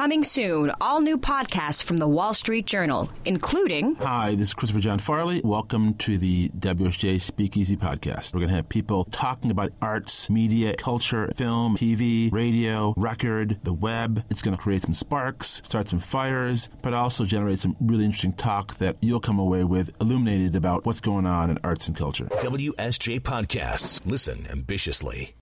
Coming soon, all new podcasts from the Wall Street Journal, including. Hi, this is Christopher John Farley. Welcome to the WSJ Speakeasy Podcast. We're going to have people talking about arts, media, culture, film, TV, radio, record, the web. It's going to create some sparks, start some fires, but also generate some really interesting talk that you'll come away with illuminated about what's going on in arts and culture. WSJ Podcasts. Listen ambitiously.